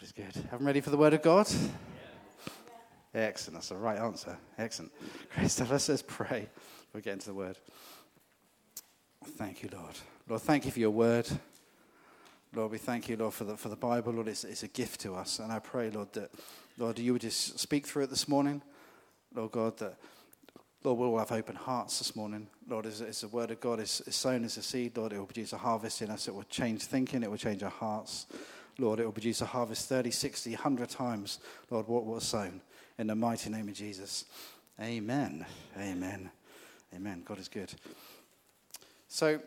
God is good. Everyone ready for the word of God? Yeah. Excellent. That's the right answer. Excellent. Great stuff. Let's just pray. We'll get into the word. Thank you, Lord. Lord, thank you for your word. Lord, we thank you, Lord, for the, for the Bible. Lord, it's, it's a gift to us. And I pray, Lord, that, Lord, you would just speak through it this morning. Lord God, that, Lord, we'll all have open hearts this morning. Lord, as, as the word of God is, is sown as a seed, Lord, it will produce a harvest in us. It will change thinking. It will change our hearts. Lord, it will produce a harvest 30, 60, 100 times, Lord, what was sown. In the mighty name of Jesus. Amen. Amen. Amen. God is good. So,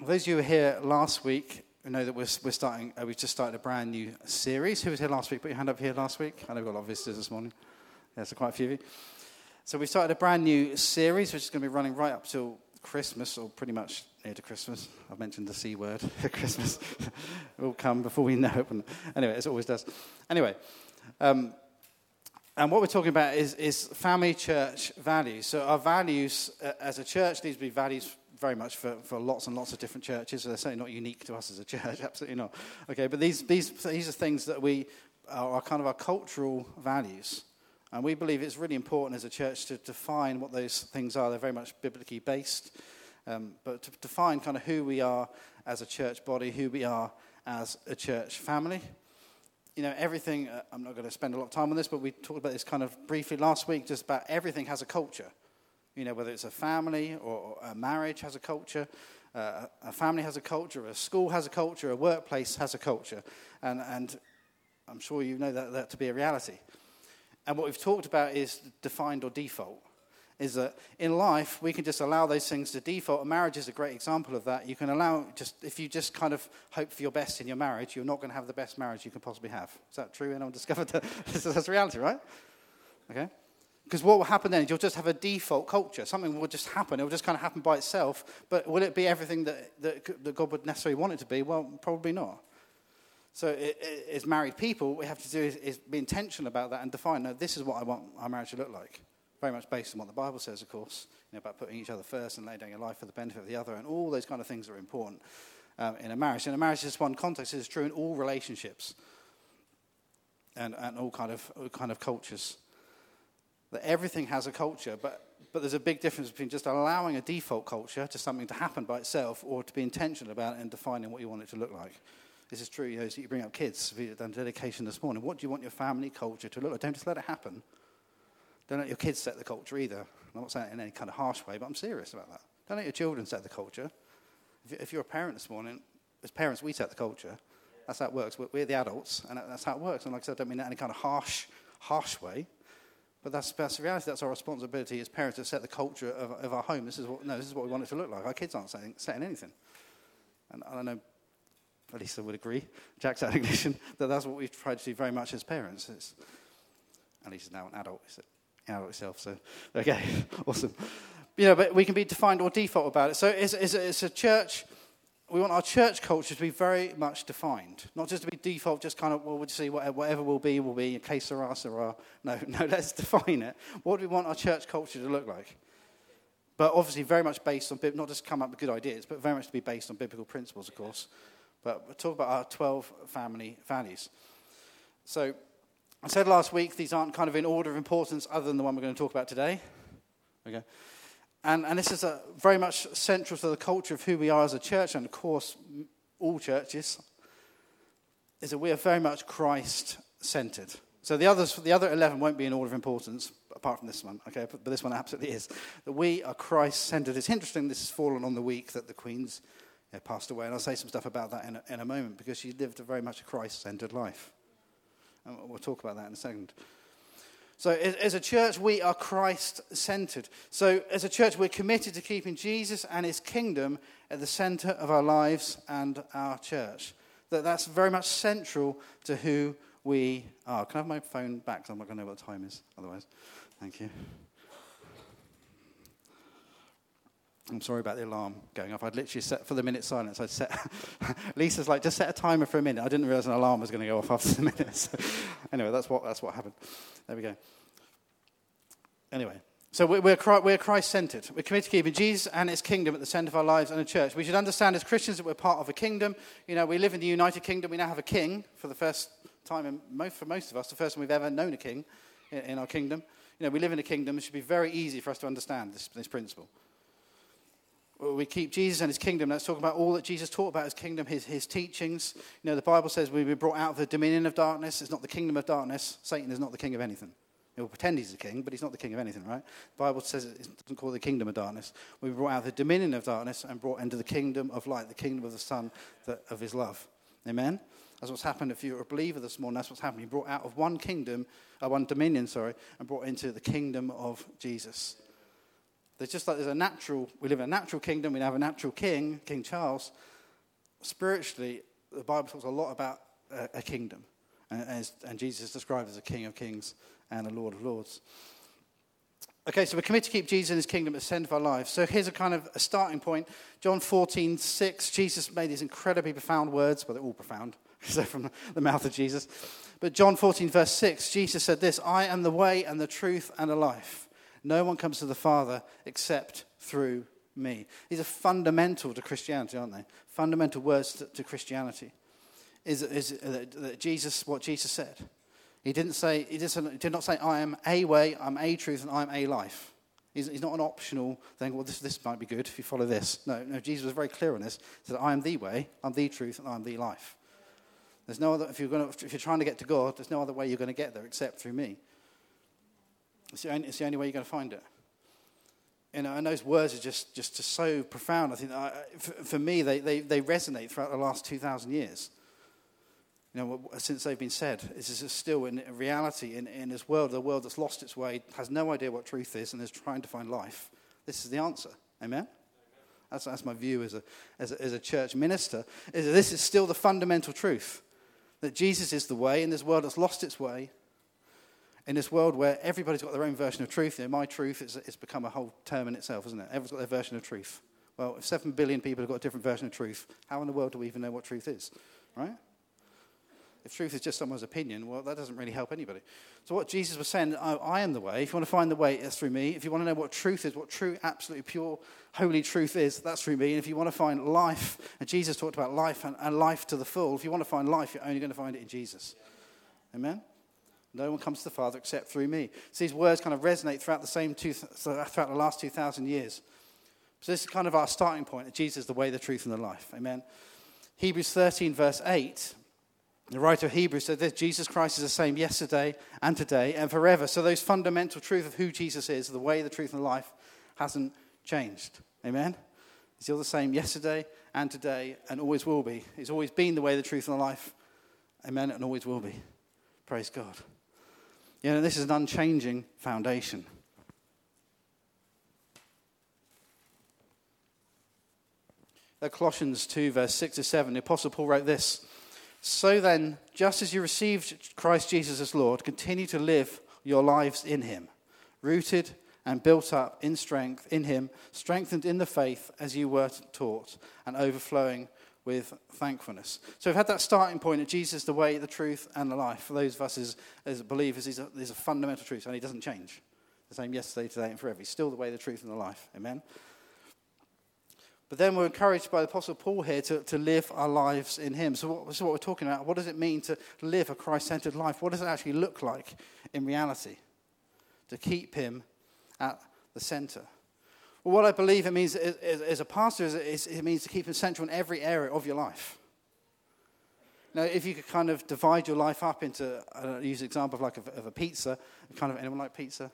those of you who were here last week, you know that we're, we're starting, uh, we've just started a brand new series. Who was here last week? Put your hand up here last week. I know we've got a lot of visitors this morning. Yeah, so quite a few of you. So we started a brand new series, which is going to be running right up till Christmas, or pretty much near to Christmas. I've mentioned the C word, Christmas. it will come before we know it. Anyway, it always does. Anyway, um, and what we're talking about is, is family church values. So our values uh, as a church, these be values very much for, for lots and lots of different churches. So they're certainly not unique to us as a church, absolutely not. Okay, but these, these, these are things that we are kind of our cultural values. And we believe it's really important as a church to define what those things are. They're very much biblically based, um, but to define kind of who we are as a church body, who we are as a church family. You know, everything, uh, I'm not going to spend a lot of time on this, but we talked about this kind of briefly last week, just about everything has a culture. You know, whether it's a family or a marriage has a culture, uh, a family has a culture, a school has a culture, a workplace has a culture. And, and I'm sure you know that, that to be a reality. And what we've talked about is defined or default. Is that in life we can just allow those things to default. And marriage is a great example of that. You can allow just if you just kind of hope for your best in your marriage, you're not going to have the best marriage you can possibly have. Is that true? Anyone discovered that? That's reality, right? Okay. Because what will happen then is you'll just have a default culture. Something will just happen. It will just kind of happen by itself. But will it be everything that, that, that God would necessarily want it to be? Well, probably not. So, it, it, as married people, what we have to do is, is, be intentional about that and define, no, this is what I want our marriage to look like. Very much based on what the Bible says, of course, you know, about putting each other first and laying down your life for the benefit of the other, and all those kind of things are important um, in a marriage. In a marriage is one context, it's true in all relationships and, and all, kind of, all kind of cultures that everything has a culture, but, but there's a big difference between just allowing a default culture to something to happen by itself or to be intentional about it and defining what you want it to look like. This is true, you know, so you bring up kids, we've done dedication this morning. What do you want your family culture to look like? Don't just let it happen. Don't let your kids set the culture either. I'm not saying it in any kind of harsh way, but I'm serious about that. Don't let your children set the culture. If you're a parent this morning, as parents, we set the culture. That's how it works. We're the adults, and that's how it works. And like I said, I don't mean that in any kind of harsh, harsh way. But that's, that's the reality. That's our responsibility as parents to set the culture of, of our home. This is what no, this is what we want it to look like. Our kids aren't saying, setting anything. And I don't know, at least I would agree, Jack's ignition, that that's what we've tried to do very much as parents. It's, at least now an adult, he's an adult itself. so okay, awesome. You know, but we can be defined or default about it. So it's, it's, it's a church we want our church culture to be very much defined, not just to be default, just kind of, well, we'll see whatever, whatever will be, will be, in case there are, there are. No, no, let's define it. What do we want our church culture to look like? But obviously, very much based on, not just come up with good ideas, but very much to be based on biblical principles, of course. But we'll talk about our 12 family values. So, I said last week, these aren't kind of in order of importance other than the one we're going to talk about today. Okay. And, and this is a, very much central to the culture of who we are as a church, and of course, all churches, is that we are very much Christ centered. So the, others, the other 11 won't be in order of importance, apart from this one, okay? But, but this one absolutely is. That we are Christ centered. It's interesting this has fallen on the week that the Queen's you know, passed away, and I'll say some stuff about that in a, in a moment because she lived a very much Christ centered life. And we'll talk about that in a second. So, as a church, we are Christ centered. So, as a church, we're committed to keeping Jesus and his kingdom at the center of our lives and our church. That that's very much central to who we are. Can I have my phone back? I'm not going to know what time is otherwise. Thank you. I'm sorry about the alarm going off. I'd literally set for the minute silence. I'd set. Lisa's like, just set a timer for a minute. I didn't realize an alarm was going to go off after the minute. So, anyway, that's what that's what happened. There we go. Anyway, so we're, we're, we're Christ centered. We're committed to keeping Jesus and his kingdom at the center of our lives and a church. We should understand as Christians that we're part of a kingdom. You know, we live in the United Kingdom. We now have a king for the first time, in, for most of us, the first time we've ever known a king in, in our kingdom. You know, we live in a kingdom, it should be very easy for us to understand this, this principle. We keep Jesus and his kingdom. Let's talk about all that Jesus taught about his kingdom, his, his teachings. You know, the Bible says we've been brought out of the dominion of darkness. It's not the kingdom of darkness. Satan is not the king of anything. He'll pretend he's the king, but he's not the king of anything, right? The Bible says it doesn't call it the kingdom of darkness. We were brought out of the dominion of darkness and brought into the kingdom of light, the kingdom of the Son of his love. Amen? That's what's happened if you're a believer this morning. That's what's happened. You brought out of one kingdom, uh, one dominion, sorry, and brought into the kingdom of Jesus. There's just like there's a natural, we live in a natural kingdom, we have a natural king, King Charles. Spiritually, the Bible talks a lot about a, a kingdom. And, and Jesus is described as a king of kings and a Lord of Lords. Okay, so we're committed to keep Jesus in his kingdom at the center of our lives. So here's a kind of a starting point. John 14, 6, Jesus made these incredibly profound words, but they're all profound, so from the mouth of Jesus. But John 14, verse 6, Jesus said this I am the way and the truth and the life. No one comes to the Father except through me. These are fundamental to Christianity, aren't they? Fundamental words to, to Christianity. Is, is uh, Jesus, what Jesus said. He didn't say, he did not say, I am a way, I'm a truth, and I'm a life. He's, he's not an optional thing, well, this, this might be good if you follow this. No, no, Jesus was very clear on this. He said, I am the way, I'm the truth, and I'm the life. There's no other, if you're, going to, if you're trying to get to God, there's no other way you're going to get there except through me. It's the only, it's the only way you're going to find it. You know, and those words are just, just, so profound. I think, uh, for, for, me, they, they, they resonate throughout the last 2,000 years you know, since they've been said, this is still in reality in, in this world, the world that's lost its way, has no idea what truth is, and is trying to find life. This is the answer. Amen? That's, that's my view as a, as, a, as a church minister. Is this is still the fundamental truth that Jesus is the way in this world that's lost its way, in this world where everybody's got their own version of truth. You know, my truth it's become a whole term in itself, isn't it? Everyone's got their version of truth. Well, if seven billion people have got a different version of truth, how in the world do we even know what truth is? Right? If truth is just someone's opinion, well, that doesn't really help anybody. So, what Jesus was saying, I, I, am the way. If you want to find the way, it's through me. If you want to know what truth is, what true, absolutely pure, holy truth is, that's through me. And if you want to find life, and Jesus talked about life and, and life to the full, if you want to find life, you're only going to find it in Jesus. Amen? No one comes to the Father except through me. So these words kind of resonate throughout the same two, throughout the last 2,000 years. So this is kind of our starting point that Jesus is the way, the truth, and the life. Amen. Hebrews 13, verse 8 the writer of Hebrews said this Jesus Christ is the same yesterday and today and forever. So, those fundamental truth of who Jesus is, the way, the truth, and the life, hasn't changed. Amen? He's still the same yesterday and today and always will be. He's always been the way, the truth, and the life. Amen? And always will be. Praise God. You know, this is an unchanging foundation. At Colossians 2, verse 6 to 7, the Apostle Paul wrote this. So then, just as you received Christ Jesus as Lord, continue to live your lives in Him, rooted and built up in strength in Him, strengthened in the faith as you were taught, and overflowing with thankfulness. So we've had that starting point of Jesus, the way, the truth, and the life. For those of us as, as believers, these are fundamental truths, and He doesn't change. The same yesterday, today, and forever. He's still the way, the truth, and the life. Amen. But then we're encouraged by the Apostle Paul here to, to live our lives in Him. So, what, so what we're talking about, what does it mean to live a Christ centered life? What does it actually look like in reality to keep Him at the center? Well, what I believe it means as a pastor is it means to keep Him central in every area of your life. Now, if you could kind of divide your life up into, I don't know, use an example of like a, of a pizza, kind of anyone like pizza?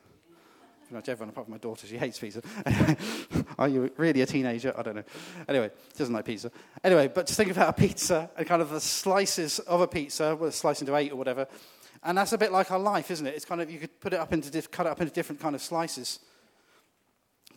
pretty much everyone apart from my daughter. She hates pizza. Are you really a teenager? I don't know. Anyway, she doesn't like pizza. Anyway, but just think about a pizza and kind of the slices of a pizza, well, slice into eight or whatever. And that's a bit like our life, isn't it? It's kind of, you could put it up into, cut it up into different kind of slices.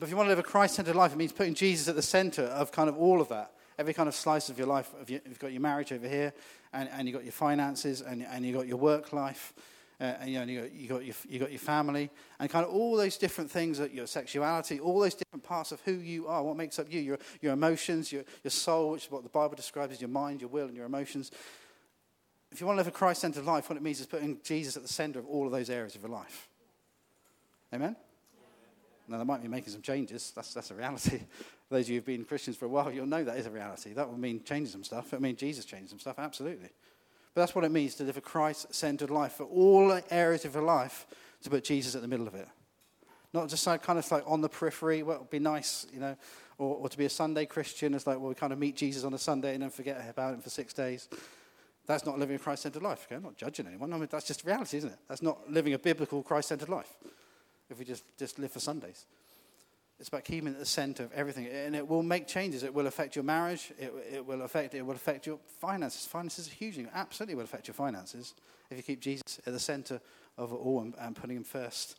But if you want to live a Christ-centered life, it means putting Jesus at the center of kind of all of that. Every kind of slice of your life. You've got your marriage over here, and, and you've got your finances, and, and you've got your work life, uh, and, you know, you got, you, got your, you got your family, and kind of all those different things, your sexuality, all those different parts of who you are, what makes up you, your, your emotions, your, your soul, which is what the Bible describes as your mind, your will, and your emotions. If you want to live a Christ centered life, what it means is putting Jesus at the center of all of those areas of your life. Amen? Now, there might be making some changes. That's, that's a reality. Those of you who've been Christians for a while, you'll know that is a reality. That will mean changing some stuff. It mean Jesus changing some stuff, absolutely. But that's what it means to live a Christ centered life for all areas of your life, to put Jesus at the middle of it. Not just like, kind of like on the periphery, well, it would be nice, you know, or, or to be a Sunday Christian is like, well, we kind of meet Jesus on a Sunday and then forget about him for six days. That's not living a Christ centered life. Okay? I'm not judging anyone. I mean, that's just reality, isn't it? That's not living a biblical Christ centered life if we just, just live for Sundays. It's about keeping at the center of everything. And it will make changes. It will affect your marriage. It, it, will, affect, it will affect your finances. Finances are huge. It absolutely will affect your finances if you keep Jesus at the center of it all and, and putting him first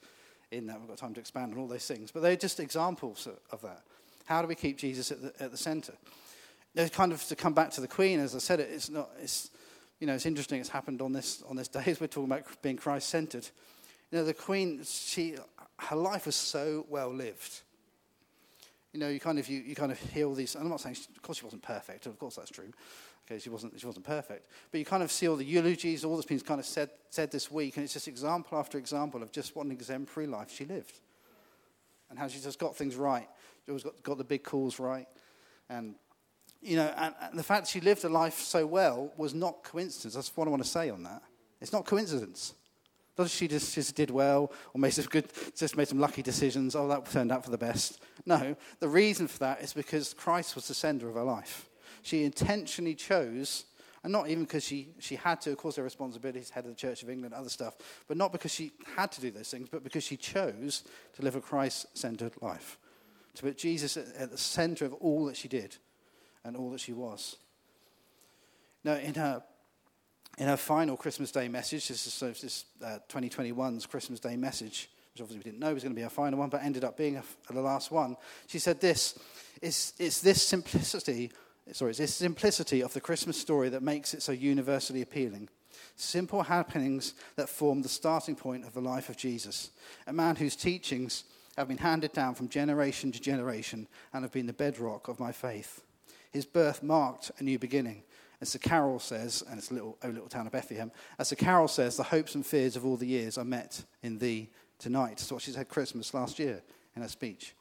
in that. We've got time to expand on all those things. But they're just examples of, that. How do we keep Jesus at the, at the center? There's kind of to come back to the Queen, as I said, it, it's not, it's, you know, it's interesting. It's happened on this, on this day as we're talking about being Christ centered. You know, the Queen, she, her life was so well lived you know, you kind of you, you kind of hear all these. I'm not saying, she, of course, she wasn't perfect. Of course, that's true. Okay, she wasn't she wasn't perfect. But you kind of see all the eulogies, all that's been kind of said said this week, and it's just example after example of just what an exemplary life she lived, and how she just got things right. She always got got the big calls right, and you know, and, and the fact she lived a life so well was not coincidence. That's what I want to say on that. It's not coincidence. Not she just, just did well or made some good, just made some lucky decisions. Oh, that turned out for the best. No, the reason for that is because Christ was the center of her life. She intentionally chose, and not even because she, she had to, of course, her responsibilities, head of the Church of England, other stuff, but not because she had to do those things, but because she chose to live a Christ centered life. To put Jesus at, at the center of all that she did and all that she was. Now, in her in her final Christmas Day message, this is this uh, 2021's Christmas Day message, which obviously we didn't know was going to be her final one, but ended up being the last one. She said this: "It's, it's this simplicity, sorry, it's this simplicity of the Christmas story that makes it so universally appealing." Simple happenings that form the starting point of the life of Jesus, a man whose teachings have been handed down from generation to generation and have been the bedrock of my faith. His birth marked a new beginning, as the carol says, and it's little, oh, little town of Bethlehem, as the carol says, the hopes and fears of all the years are met in thee tonight. That's what she said Christmas last year in her speech.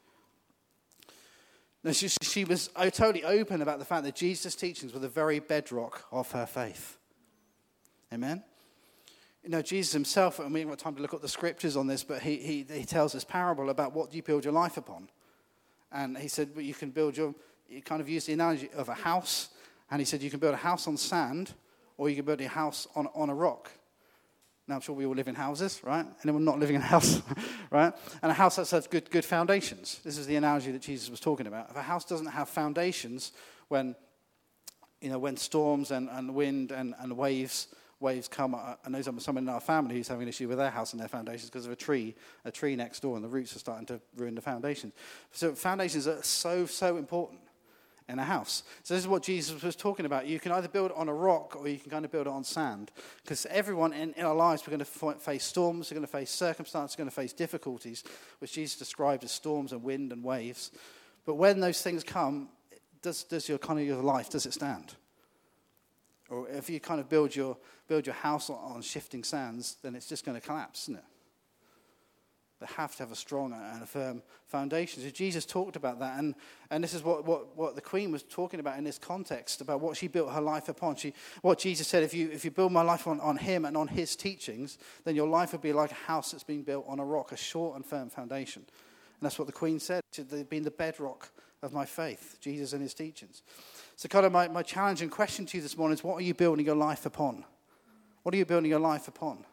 Now, she, she was oh, totally open about the fact that Jesus' teachings were the very bedrock of her faith. Amen? You know, Jesus himself, and we haven't got time to look at the scriptures on this, but he, he, he tells this parable about what you build your life upon. And he said, well, you can build your, you kind of use the analogy of a house and he said, You can build a house on sand or you can build a house on, on a rock. Now, I'm sure we all live in houses, right? Anyone not living in a house, right? And a house that has good, good foundations. This is the analogy that Jesus was talking about. If a house doesn't have foundations, when, you know, when storms and, and wind and, and waves waves come. I know someone in our family who's having an issue with their house and their foundations because of a tree, a tree next door, and the roots are starting to ruin the foundations. So foundations are so, so important in a house. So this is what Jesus was talking about. You can either build it on a rock or you can kind of build it on sand. Because everyone in, in our lives, we're going to face storms, we're going to face circumstances, we're going to face difficulties, which Jesus described as storms and wind and waves. But when those things come, does, does your kind of your life, does it stand? Or if you kind of build your, build your house on, on shifting sands, then it's just going to collapse, isn't it? They have to have a strong and a firm foundation. So Jesus talked about that. And, and this is what, what, what the Queen was talking about in this context about what she built her life upon. She, what Jesus said if you, if you build my life on, on Him and on His teachings, then your life will be like a house that's been built on a rock, a short and firm foundation. And that's what the Queen said. They've been the bedrock of my faith, Jesus and His teachings. So, kind of my, my challenge and question to you this morning is what are you building your life upon? What are you building your life upon?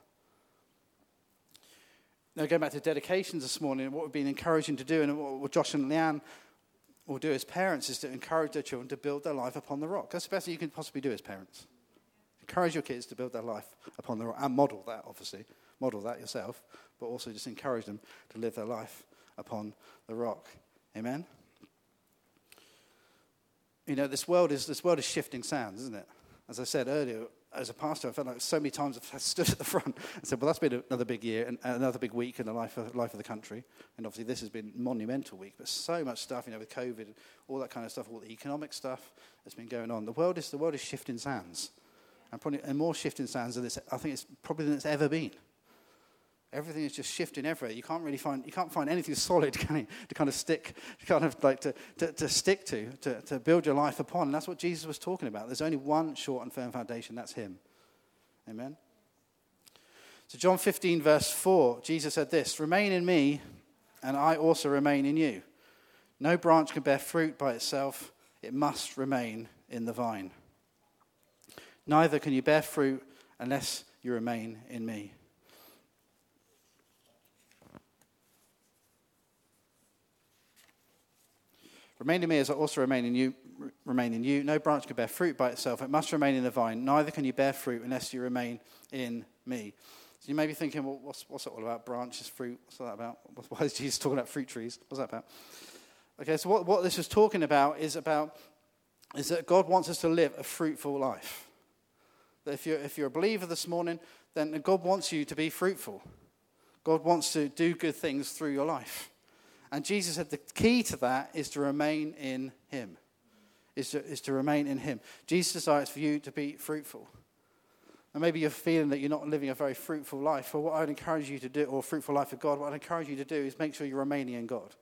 Now, going back to dedications this morning, what we've been encouraging to do, and what Josh and Leanne will do as parents, is to encourage their children to build their life upon the rock. That's the best thing you can possibly do as parents. Encourage your kids to build their life upon the rock, and model that, obviously. Model that yourself, but also just encourage them to live their life upon the rock. Amen? You know, this world is, this world is shifting sands, isn't it? As I said earlier, as a pastor, I felt like so many times I've stood at the front and said, well, that's been another big year and another big week in the life of, life of the country. And obviously this has been monumental week, but so much stuff, you know, with COVID, all that kind of stuff, all the economic stuff that's been going on. The world is, the world is shifting sands. And, probably, and more shifting sands than it's, I think it's probably than it's ever been. Everything is just shifting everywhere. You can't really find, you can't find anything solid can to kind of stick, kind of like to, to, to stick to, to, to build your life upon. And that's what Jesus was talking about. There's only one short and firm foundation, that's Him. Amen. So, John 15, verse 4, Jesus said this Remain in me, and I also remain in you. No branch can bear fruit by itself, it must remain in the vine. Neither can you bear fruit unless you remain in me. Remain in me as I also remain in you. Remain in you. No branch can bear fruit by itself. It must remain in the vine. Neither can you bear fruit unless you remain in me. So you may be thinking, well, what's, what's that all about? Branches, fruit. What's that about? Why is Jesus talking about fruit trees? What's that about? Okay, so what, what this is talking about is about is that God wants us to live a fruitful life. That if you're, if you're a believer this morning, then God wants you to be fruitful. God wants to do good things through your life. And Jesus said the key to that is to remain in Him. Is to, is to remain in Him. Jesus desires for you to be fruitful. And maybe you're feeling that you're not living a very fruitful life. Well, what I'd encourage you to do, or fruitful life of God, what I'd encourage you to do is make sure you're remaining in God.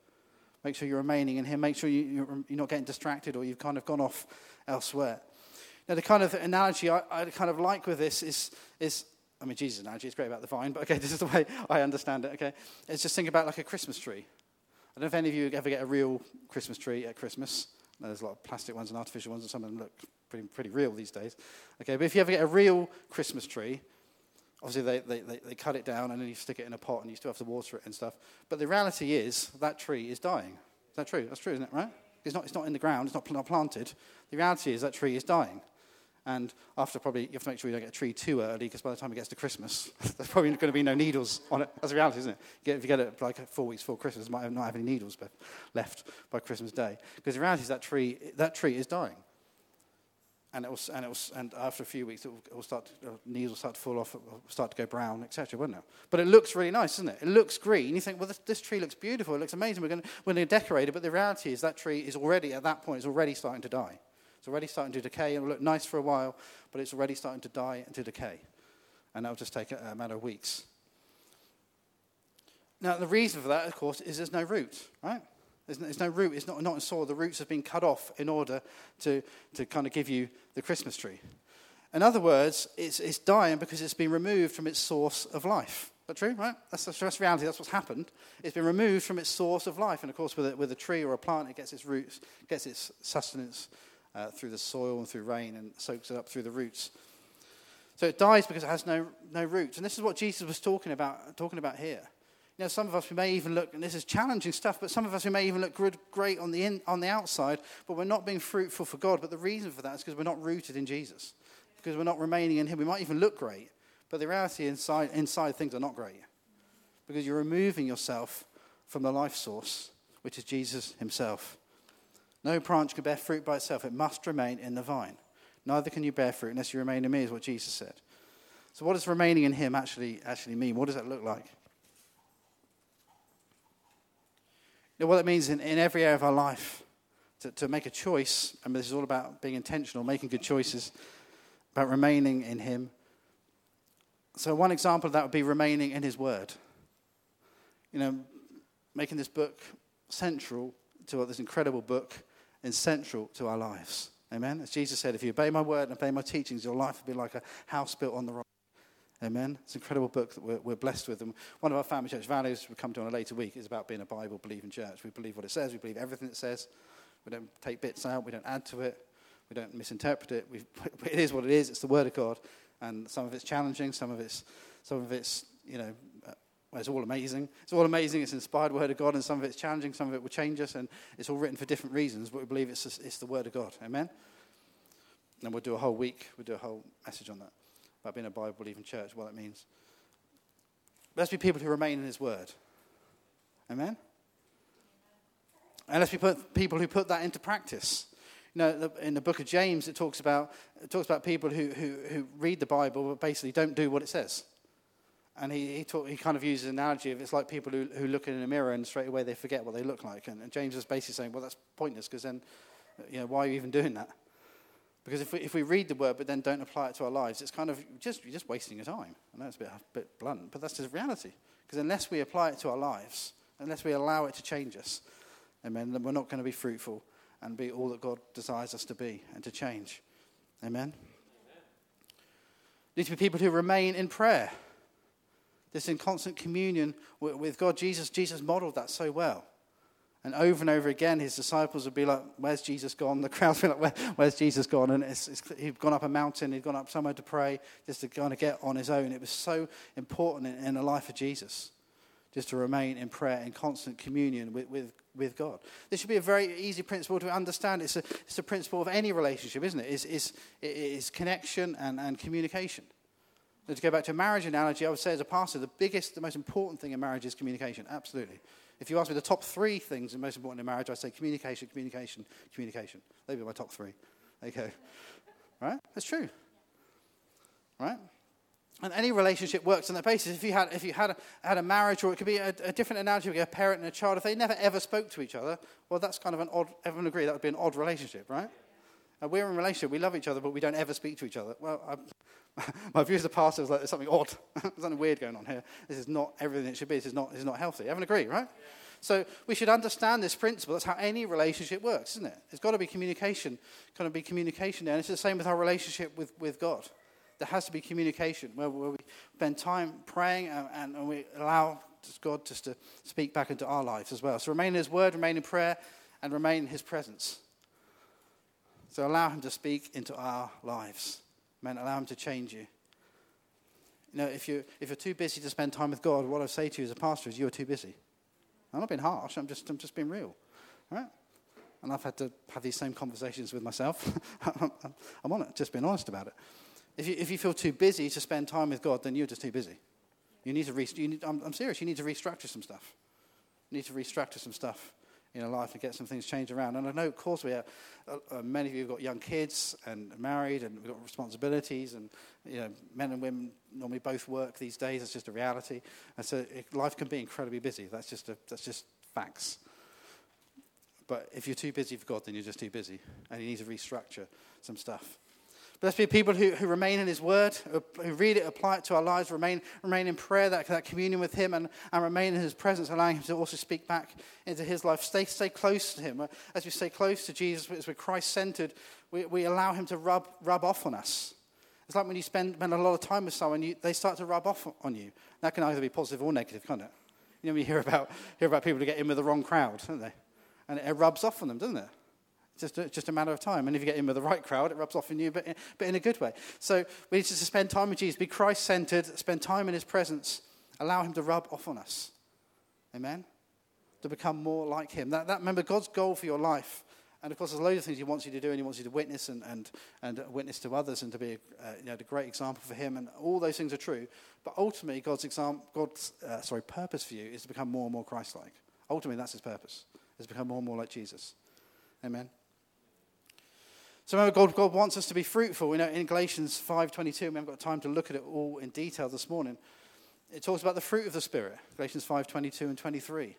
Make sure you're remaining in Him. Make sure you, are not getting distracted or you've kind of gone off elsewhere. Now, the kind of analogy I, I kind of like with this is, is I mean, Jesus' analogy is great about the vine, but okay, this is the way I understand it, okay? It's just think about like a Christmas tree. Don't know if any of you ever get a real Christmas tree at Christmas. There's a lot of plastic ones and artificial ones, and some of them look pretty, pretty real these days. Okay, but if you ever get a real Christmas tree, obviously they, they, they, they cut it down and then you stick it in a pot and you still have to water it and stuff. But the reality is that tree is dying. Is that true? That's true, isn't it, right? It's not, it's not in the ground, it's not, not planted. The reality is that tree is dying. And after probably, you have to make sure you don't get a tree too early because by the time it gets to Christmas, there's probably going to be no needles on it. That's the reality, isn't it? If you get it like four weeks before Christmas, it might not have any needles left by Christmas Day. Because the reality is that tree, that tree is dying. And, it will, and, it will, and after a few weeks, it will, it will start to, needles will start to fall off, it will start to go brown, etc., won't it? But it looks really nice, doesn't it? It looks green. You think, well, this, this tree looks beautiful. It looks amazing. We're going we're to decorate it. But the reality is that tree is already, at that point, is already starting to die. It's already starting to decay. It'll look nice for a while, but it's already starting to die and to decay. And that'll just take a, a matter of weeks. Now, the reason for that, of course, is there's no root, right? There's no, there's no root. It's not, not in soil. The roots have been cut off in order to, to kind of give you the Christmas tree. In other words, it's, it's dying because it's been removed from its source of life. Is that true, right? That's, that's reality. That's what's happened. It's been removed from its source of life. And of course, with a, with a tree or a plant, it gets its roots, gets its sustenance uh, through the soil and through rain and soaks it up through the roots. So it dies because it has no, no roots. And this is what Jesus was talking about, talking about here. You know, some of us, we may even look, and this is challenging stuff, but some of us, we may even look good, great on the, in, on the outside, but we're not being fruitful for God. But the reason for that is because we're not rooted in Jesus, because we're not remaining in Him. We might even look great, but the reality inside, inside things are not great, because you're removing yourself from the life source, which is Jesus Himself. No branch can bear fruit by itself, it must remain in the vine. Neither can you bear fruit unless you remain in me, is what Jesus said. So, what does remaining in Him actually, actually mean? What does that look like? You what it means in, in every area of our life to, to make a choice, and this is all about being intentional, making good choices, about remaining in Him. So, one example of that would be remaining in His Word. You know, making this book central to this incredible book and central to our lives. Amen. As Jesus said, if you obey my word and obey my teachings, your life will be like a house built on the rock. Amen. It's an incredible book that we're, we're blessed with. And one of our family church values, we'll come to on a later week, is about being a Bible believing church. We believe what it says, we believe everything it says. We don't take bits out, we don't add to it, we don't misinterpret it. We, it is what it is, it's the Word of God. And some of it's challenging, some of it's, some of it's you know, it's all amazing. It's all amazing. It's inspired word of God, and some of it's challenging, some of it will change us, and it's all written for different reasons, but we believe it's, it's the word of God. Amen? And we'll do a whole week, we'll do a whole message on that, about being a Bible believing church, what that means. Let's be people who remain in his word. Amen? And let's be people who put that into practice. You know, in the book of James, it talks about, it talks about people who, who, who read the Bible but basically don't do what it says. And he, he, he kind of uses an analogy of it's like people who, who look in a mirror and straight away they forget what they look like. And, and James is basically saying, well, that's pointless because then, you know, why are you even doing that? Because if we, if we read the word but then don't apply it to our lives, it's kind of just, you're just wasting your time. I know it's a bit, a bit blunt, but that's just reality. Because unless we apply it to our lives, unless we allow it to change us, amen, then we're not going to be fruitful and be all that God desires us to be and to change. Amen? We need to be people who remain in prayer. This in constant communion with God. Jesus, Jesus modeled that so well. And over and over again, his disciples would be like, Where's Jesus gone? The crowd would be like, Where, Where's Jesus gone? And it's, it's, he'd gone up a mountain, he'd gone up somewhere to pray, just to kind of get on his own. It was so important in, in the life of Jesus, just to remain in prayer, in constant communion with, with, with God. This should be a very easy principle to understand. It's a, it's a principle of any relationship, isn't it? It's, it's, it's connection and, and communication. And to go back to a marriage analogy, I would say as a pastor, the biggest, the most important thing in marriage is communication. Absolutely. If you ask me the top three things most important in marriage, I say communication, communication, communication. They'd be my top three. Okay. Right? That's true. Right? And any relationship works on that basis. If you had, if you had, a, had a marriage, or it could be a, a different analogy, a parent and a child, if they never ever spoke to each other, well, that's kind of an odd, everyone agree that would be an odd relationship, right? And we're in a relationship, we love each other, but we don't ever speak to each other. Well, I, my view as a pastor is like, there's something odd, there's something weird going on here. This is not everything it should be. This is not, this is not healthy. Everyone agree, right? Yeah. So we should understand this principle. That's how any relationship works, isn't it? There's got to be communication, kind of be communication there. And it's the same with our relationship with, with God. There has to be communication where, where we spend time praying and, and, and we allow God just to speak back into our lives as well. So remain in His Word, remain in prayer, and remain in His presence. So allow Him to speak into our lives. Allow Him to change you. You know, if, you're, if you're too busy to spend time with God, what I say to you as a pastor is you're too busy. I'm not being harsh, I'm just, I'm just being real. Right? And I've had to have these same conversations with myself. I'm on it, just being honest about it. If you, if you feel too busy to spend time with God, then you're just too busy. You need to re- you need, I'm, I'm serious, you need to restructure some stuff. You need to restructure some stuff in your life and get some things changed around. And I know, of course, we have, uh, uh, many of you have got young kids and married and we've got responsibilities and, you know, men and women normally both work these days. It's just a reality. And so it, life can be incredibly busy. That's just, a, that's just facts. But if you're too busy for God, then you're just too busy. And you need to restructure some stuff. Let's be people who, who remain in His Word, who read it, apply it to our lives, remain, remain in prayer, that, that communion with Him, and, and remain in His presence, allowing Him to also speak back into His life. Stay, stay close to Him. As we stay close to Jesus, as we're Christ centered, we, we allow Him to rub, rub off on us. It's like when you spend, spend a lot of time with someone, you, they start to rub off on you. That can either be positive or negative, can't it? You know, we hear about, hear about people who get in with the wrong crowd, don't they? And it rubs off on them, doesn't it? Just a, just a matter of time. And if you get in with the right crowd, it rubs off on you, but in, but in a good way. So we need to spend time with Jesus, be Christ centered, spend time in his presence, allow him to rub off on us. Amen? To become more like him. That, that remember, God's goal for your life. And of course, there's loads of things he wants you to do, and he wants you to witness and, and, and witness to others and to be a, uh, you know, a great example for him. And all those things are true. But ultimately, God's, exam- God's uh, sorry, purpose for you is to become more and more Christ like. Ultimately, that's his purpose, is to become more and more like Jesus. Amen. So remember, God, God wants us to be fruitful. You know, in Galatians 5.22, we haven't got time to look at it all in detail this morning. It talks about the fruit of the Spirit, Galatians 5.22 and 23.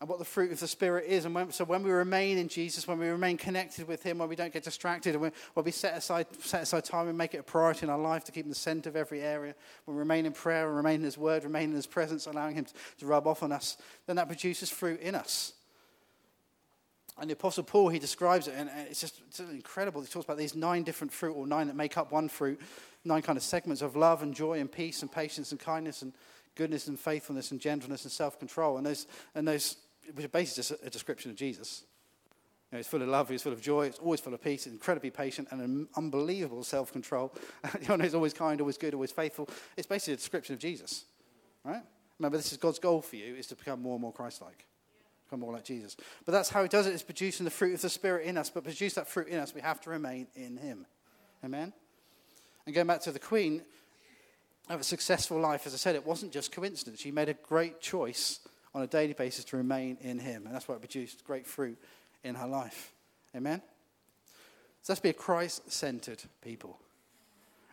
And what the fruit of the Spirit is. And when, so when we remain in Jesus, when we remain connected with Him, when we don't get distracted, and when, when we set aside, set aside time and make it a priority in our life to keep Him the center of every area, when we remain in prayer and remain in His Word, remain in His presence, allowing Him to, to rub off on us, then that produces fruit in us. And the Apostle Paul, he describes it, and it's just it's incredible. He talks about these nine different fruit, or nine that make up one fruit, nine kind of segments of love and joy and peace and patience and kindness and goodness and faithfulness and gentleness and self control. And those, and those, which are basically just a, description of Jesus. You know, he's full of love, he's full of joy, he's always full of peace, incredibly patient, and an unbelievable self control. you know, he's always kind, always good, always faithful. It's basically a description of Jesus, right? Remember, this is God's goal for you, is to become more and more Christ like become more like Jesus. But that's how he does it, is producing the fruit of the Spirit in us. But produce that fruit in us, we have to remain in him. Amen? And going back to the Queen, of a successful life, as I said, it wasn't just coincidence. She made a great choice on a daily basis to remain in him. And that's why it produced great fruit in her life. Amen? So let's be a Christ centered people.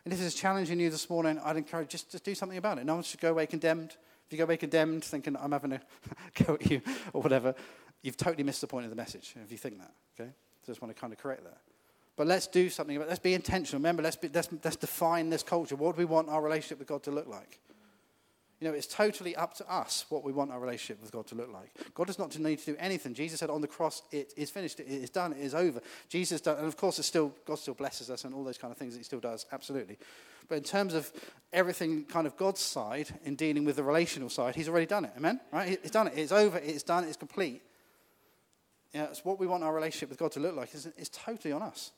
And if this is challenging you this morning, I'd encourage just, just do something about it. No one should go away condemned. If you go away condemned, thinking I'm having a go at you or whatever, you've totally missed the point of the message if you think that. Okay? So I just want to kind of correct that. But let's do something about it. Let's be intentional. Remember, let's, be, let's, let's define this culture. What do we want our relationship with God to look like? You know, it's totally up to us what we want our relationship with God to look like. God does not need to do anything. Jesus said on the cross, it is finished, it is done, it is over. Jesus done, and of course, it's still, God still blesses us and all those kind of things that He still does, absolutely. But in terms of everything kind of God's side in dealing with the relational side, He's already done it. Amen? Right? He's done it. It's over, it's done, it's complete. Yeah, it's what we want our relationship with God to look like. It's, it's totally on us.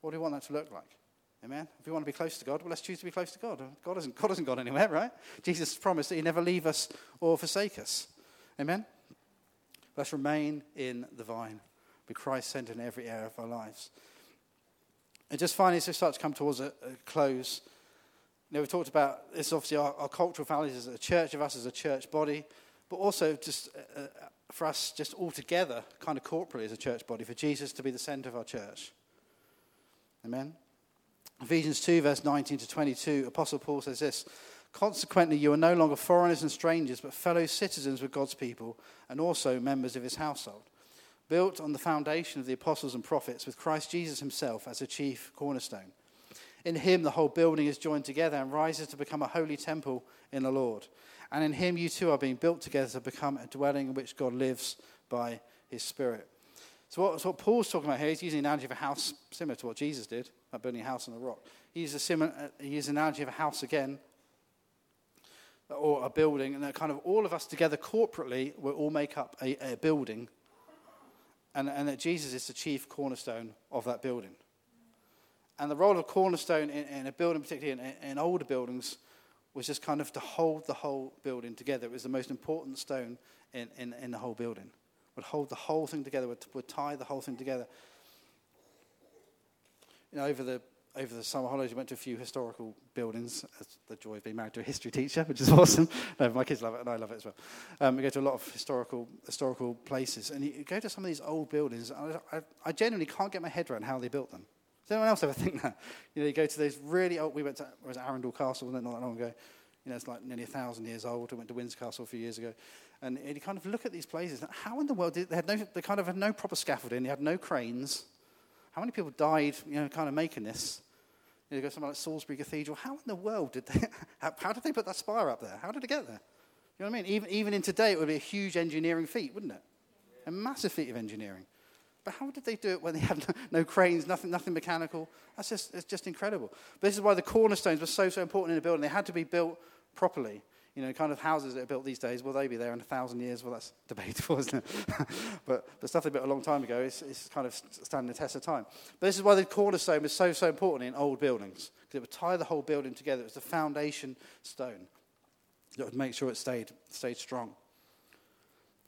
What do we want that to look like? Amen. If we want to be close to God, well, let's choose to be close to God. God hasn't, God hasn't gone anywhere, right? Jesus promised that He'd never leave us or forsake us. Amen. Let's remain in the vine, be Christ centered in every area of our lives. And just finally, as we start to come towards a, a close, you know, we've talked about this obviously our, our, cultural values as a church, of us as a church body, but also just uh, uh, for us, just all together, kind of corporately as a church body, for Jesus to be the center of our church. Amen. Ephesians 2, verse 19 to 22, Apostle Paul says this Consequently, you are no longer foreigners and strangers, but fellow citizens with God's people and also members of his household, built on the foundation of the apostles and prophets, with Christ Jesus himself as a chief cornerstone. In him, the whole building is joined together and rises to become a holy temple in the Lord. And in him, you too are being built together to become a dwelling in which God lives by his Spirit. So, what, so what Paul's talking about here, he's using the analogy of a house similar to what Jesus did by building a house on a rock. He uses, a similar, he an analogy of a house again, or a building, and that kind of all of us together corporately will all make up a, a building, and, and that Jesus is the chief cornerstone of that building. And the role of cornerstone in, in a building, particularly in, in older buildings, was just kind of to hold the whole building together. It was the most important stone in, in, in the whole building. Would hold the whole thing together, would, would tie the whole thing together you know, over the over the summer holidays, we went to a few historical buildings. the joy of being married to a history teacher, which is awesome. no, my kids love it, and I love it as well. Um, we go to a lot of historical historical places, and you go to some of these old buildings. I, I, I genuinely can't get my head around how they built them. Does anyone else ever think that? You know, you go to those really old. We went to was Arundel Castle, not that long ago. You know, it's like nearly a thousand years old. I went to Windsor Castle a few years ago, and, and you kind of look at these places. How in the world did they had no? They kind of had no proper scaffolding. They had no cranes. How many people died, you know, kind of making this? You, know, go somewhere like Salisbury Cathedral. How in the world did they, how, how, did they put that spire up there? How did it get there? You know what I mean? Even, even in today, it would be a huge engineering feat, wouldn't it? A massive feat of engineering. But how did they do it when they had no, no cranes, nothing, nothing mechanical? That's just, it's just incredible. But this is why the cornerstones were so, so important in a building. They had to be built properly you know, kind of houses that are built these days, will they be there in a thousand years? Well, that's debatable, isn't it? but the stuff they built a long time ago is, is kind of standing the test of time. But this is why the cornerstone is so, so important in old buildings, because it would tie the whole building together. It was the foundation stone that would make sure it stayed, stayed strong.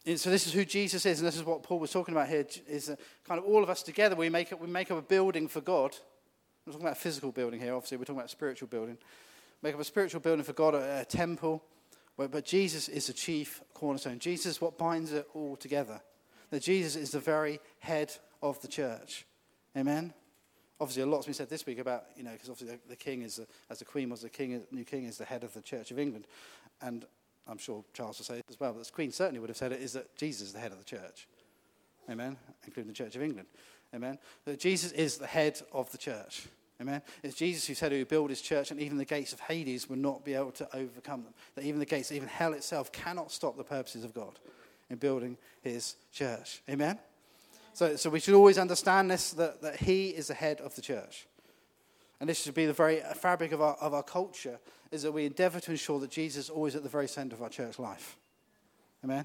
And so this is who Jesus is, and this is what Paul was talking about here, is kind of all of us together, we make, up, we make up a building for God. We're talking about a physical building here, obviously, we're talking about a spiritual building. Make up a spiritual building for God, a, a temple, but Jesus is the chief cornerstone. Jesus is what binds it all together. That Jesus is the very head of the church. Amen? Obviously, a lot's been said this week about, you know, because obviously the, king is, the, as the queen was, the king, new king is the head of the Church of England. And I'm sure Charles will say it as well, but the queen certainly would have said it, is that Jesus is the head of the church. Amen? Including the Church of England. Amen? That Jesus is the head of the church. Amen. It's Jesus who said would build his church, and even the gates of Hades would not be able to overcome them. That even the gates, even hell itself, cannot stop the purposes of God in building his church. Amen. So, so we should always understand this that, that he is the head of the church. And this should be the very fabric of our, of our culture, is that we endeavor to ensure that Jesus is always at the very center of our church life. Amen.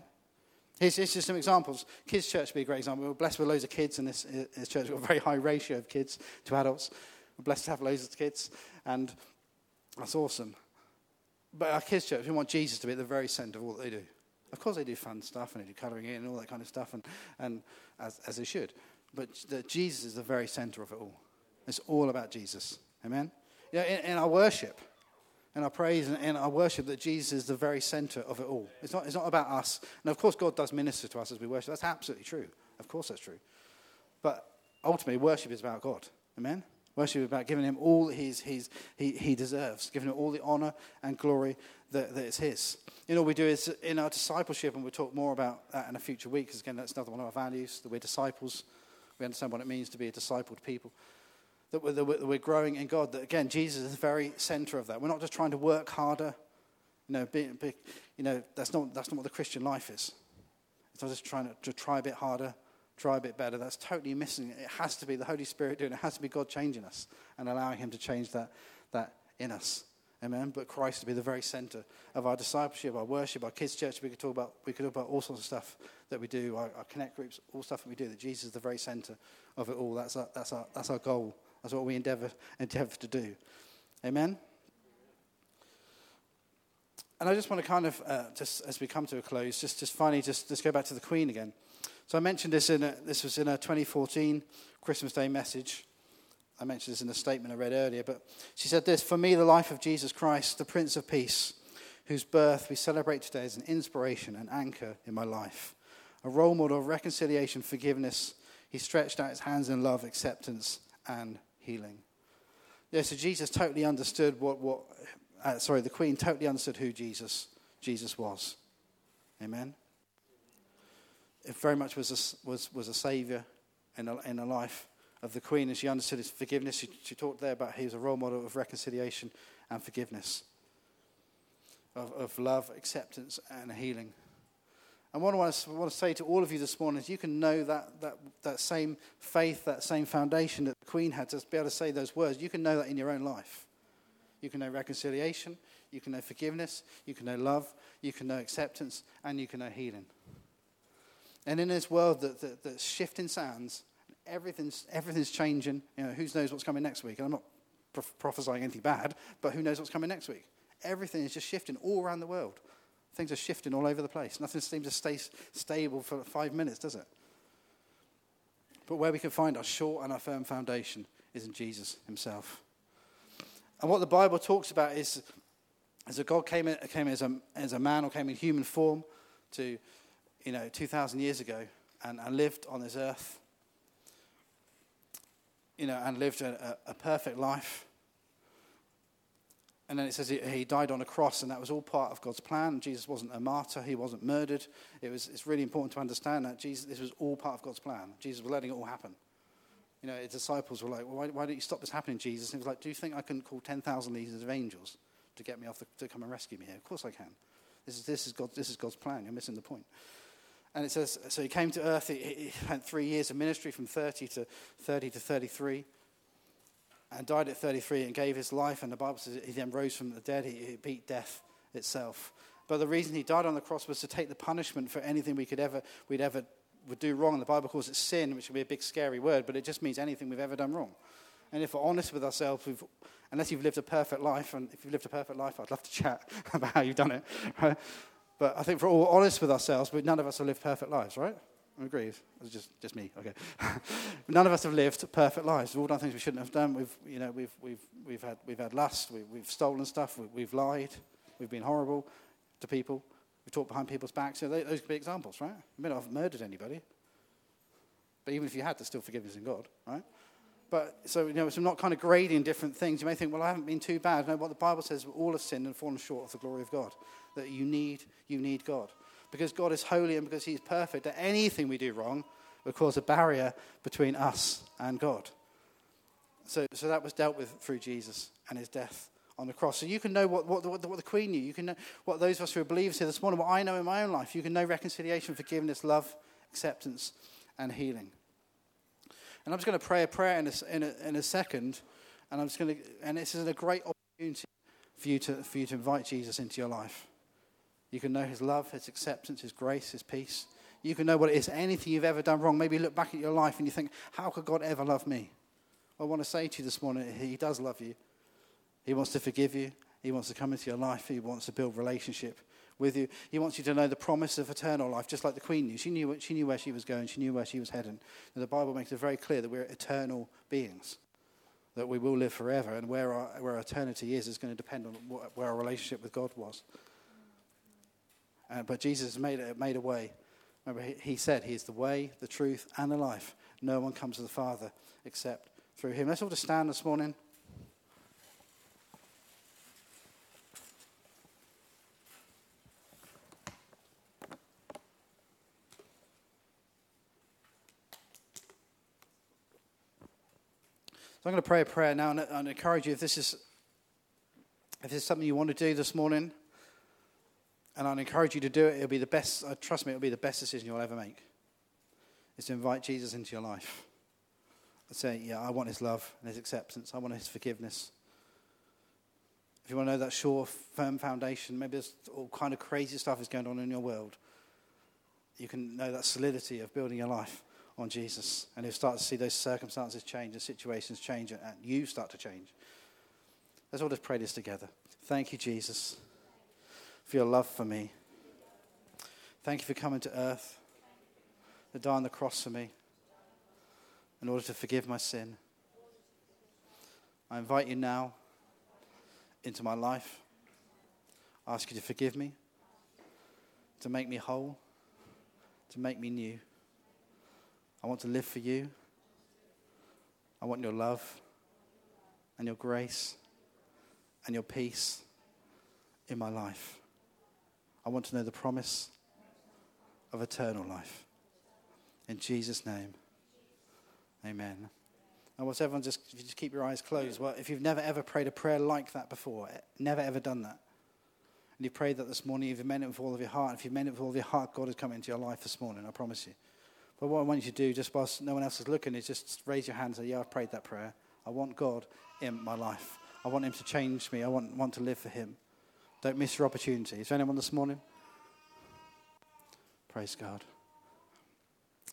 Here's, here's just some examples. Kids' church would be a great example. We're blessed with loads of kids in this, in this church. We've got a very high ratio of kids to adults. We're blessed to have loads of kids, and that's awesome. But our kids' church, we want Jesus to be at the very centre of all that they do. Of course, they do fun stuff and they do colouring in and all that kind of stuff, and, and as, as they should. But the, Jesus is the very centre of it all. It's all about Jesus. Amen? You know, in, in our worship, in our praise and in our worship, that Jesus is the very centre of it all. It's not, it's not about us. And of course, God does minister to us as we worship. That's absolutely true. Of course, that's true. But ultimately, worship is about God. Amen? Worship is about giving him all he's, he's, he, he deserves, giving him all the honor and glory that, that is his. You know, we do is in our discipleship, and we'll talk more about that in a future week, because again, that's another one of our values, that we're disciples. We understand what it means to be a discipled people. That we're, that we're growing in God. That again, Jesus is the very center of that. We're not just trying to work harder You know, be, be, you know that's, not, that's not what the Christian life is. It's not just trying to, to try a bit harder, try a bit better. That's totally missing. It has to be the Holy Spirit doing it. It has to be God changing us and allowing Him to change that, that in us. Amen. But Christ to be the very center of our discipleship, our worship, our kids' church. We could talk about we could talk about all sorts of stuff that we do, our, our connect groups, all stuff that we do. That Jesus is the very center of it all. That's our, that's our, that's our goal. That's what we endeavor endeavor to do. Amen. And I just want to kind of, uh, just as we come to a close, just, just finally just, just go back to the Queen again. So I mentioned this in a, this was in a 2014 Christmas Day message. I mentioned this in the statement I read earlier, but she said this For me, the life of Jesus Christ, the Prince of Peace, whose birth we celebrate today, is an inspiration and anchor in my life. A role model of reconciliation, forgiveness. He stretched out his hands in love, acceptance, and healing. Yeah, so Jesus totally understood what, what uh, sorry, the Queen totally understood who Jesus, Jesus was. Amen. It very much was a, was, was a savior in a, in a life of the Queen, and she understood his forgiveness. She, she talked there about he was a role model of reconciliation and forgiveness, of, of love, acceptance, and healing. And what I want to, want to say to all of you this morning is you can know that, that, that same faith, that same foundation that the Queen had to be able to say those words. You can know that in your own life. You can know reconciliation, you can know forgiveness, you can know love, you can know acceptance, and you can know healing. And in this world that, that, that's shifting sands, everything's, everything's changing. You know, who knows what's coming next week? And I'm not prophesying anything bad, but who knows what's coming next week? Everything is just shifting all around the world. Things are shifting all over the place. Nothing seems to stay stable for five minutes, does it? But where we can find our short and our firm foundation is in Jesus himself. And what the Bible talks about is, is that God came, in, came as, a, as a man or came in human form to, you know, 2,000 years ago and, and lived on this earth, you know, and lived a, a perfect life. And then it says he, he, died on a cross, and that was all part of God's plan. Jesus wasn't a martyr, he wasn't murdered. It was, it's really important to understand that Jesus, this was all part of God's plan. Jesus was letting it all happen you know, his disciples were like, well, why, why don't you stop this happening, Jesus? And he was like, do you think I can call 10,000 legions of angels to get me off the, to come and rescue me here? Of course I can. This is, this is, God, this is God's plan. You're missing the point. And it says, so he came to earth. He, he had three years of ministry from 30 to 30 to 33 and died at 33 and gave his life. And the Bible says he then rose from the dead. He, he, beat death itself. But the reason he died on the cross was to take the punishment for anything we could ever, we'd ever would do wrong. The Bible calls it sin, which would be a big, scary word, but it just means anything we've ever done wrong. And if we're honest with ourselves, unless you've lived a perfect life, and if you've lived a perfect life, I'd love to chat about how you've done it. Right? But I think for all honest with ourselves, but none of us have lived perfect lives, right? I agree. It's just, just me. Okay. none of us have lived perfect lives. We've all done things we shouldn't have done. We've, you know, we've, we've, we've, had, we've had lust. We, we've stolen stuff. We, we've lied. We've been horrible to people. We've talked behind people's backs. So those could be examples, right? You may not have murdered anybody, but even if you had, there's still forgiveness in God, right? But so, you know, so I'm not kind of grading different things. You may think, well, I haven't been too bad. No, what the Bible says, all have sinned and fallen short of the glory of God. That you need, you need God. Because God is holy and because He's perfect, that anything we do wrong will cause a barrier between us and God. So, so that was dealt with through Jesus and His death on the cross. So you can know what, what, what, the, what the Queen knew. You can know what those of us who are believers here this morning, what I know in my own life. You can know reconciliation, forgiveness, love, acceptance, and healing. And I'm just going to pray a prayer in a, in a, in a second, and I'm just going to, and this is a great opportunity for you to for you to invite Jesus into your life. You can know His love, His acceptance, His grace, His peace. You can know what it is. Anything you've ever done wrong, maybe look back at your life and you think, "How could God ever love me?" I want to say to you this morning, He does love you. He wants to forgive you. He wants to come into your life. He wants to build relationship with you. He wants you to know the promise of eternal life, just like the Queen knew. She knew, she knew where she was going, she knew where she was heading. And the Bible makes it very clear that we're eternal beings, that we will live forever, and where our, where eternity is is going to depend on what, where our relationship with God was. Uh, but Jesus made made a way. Remember, he, he said, He is the way, the truth, and the life. No one comes to the Father except through Him. Let's all just stand this morning. So I'm going to pray a prayer now and, and encourage you if this is if this is something you want to do this morning, And I'd encourage you to do it. It'll be the best, uh, trust me, it'll be the best decision you'll ever make. Is to invite Jesus into your life. And say, yeah, I want his love and his acceptance. I want his forgiveness. If you want to know that sure, firm foundation, maybe there's all kind of crazy stuff is going on in your world. You can know that solidity of building your life on Jesus. And you'll start to see those circumstances change and situations change and you start to change. Let's all just pray this together. Thank you, Jesus, for your love for me. Thank you for coming to earth to die on the cross for me in order to forgive my sin. I invite you now into my life. I ask you to forgive me, to make me whole, to make me new. I want to live for you. I want your love and your grace and your peace in my life. I want to know the promise of eternal life. In Jesus' name, amen. And what's everyone just, if you just keep your eyes closed, well, if you've never ever prayed a prayer like that before, eh, never ever done that, and you prayed that this morning, if you meant it with all of your heart, if you meant it with all of your heart, God has come into your life this morning, I promise you. But what I want you to do, just whilst no one else is looking, is just raise your hand and say, Yeah, I've prayed that prayer. I want God in my life. I want Him to change me. I want, want to live for Him. Don't miss your opportunity. Is there anyone this morning? Praise God.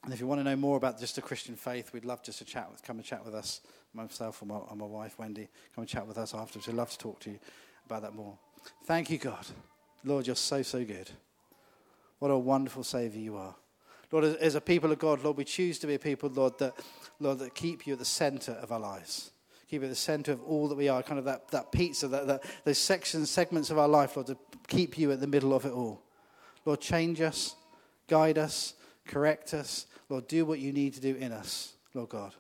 And if you want to know more about just the Christian faith, we'd love just to chat with, come and chat with us, myself and my, my wife, Wendy. Come and chat with us afterwards. We'd love to talk to you about that more. Thank you, God. Lord, you're so, so good. What a wonderful Savior you are. Lord, as a people of God, Lord, we choose to be a people, Lord, that, Lord, that keep you at the center of our lives. Keep you at the center of all that we are, kind of that, that pizza, that, that, those sections, segments of our life, Lord, to keep you at the middle of it all. Lord, change us, guide us, correct us. Lord, do what you need to do in us, Lord God.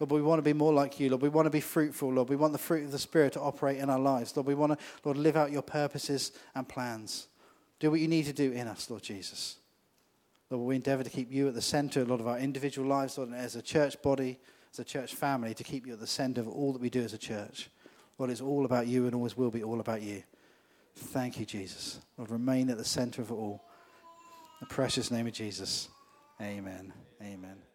Lord, we want to be more like you. Lord, we want to be fruitful. Lord, we want the fruit of the Spirit to operate in our lives. Lord, we want to, Lord, live out your purposes and plans. Do what you need to do in us, Lord Jesus. Lord, we endeavor to keep you at the center, Lord, of our individual lives, Lord, and as a church body, as a church family, to keep you at the center of all that we do as a church. Lord, it's all about you and always will be all about you. Thank you, Jesus. Lord, remain at the center of it all. In the precious name of Jesus. Amen. Amen.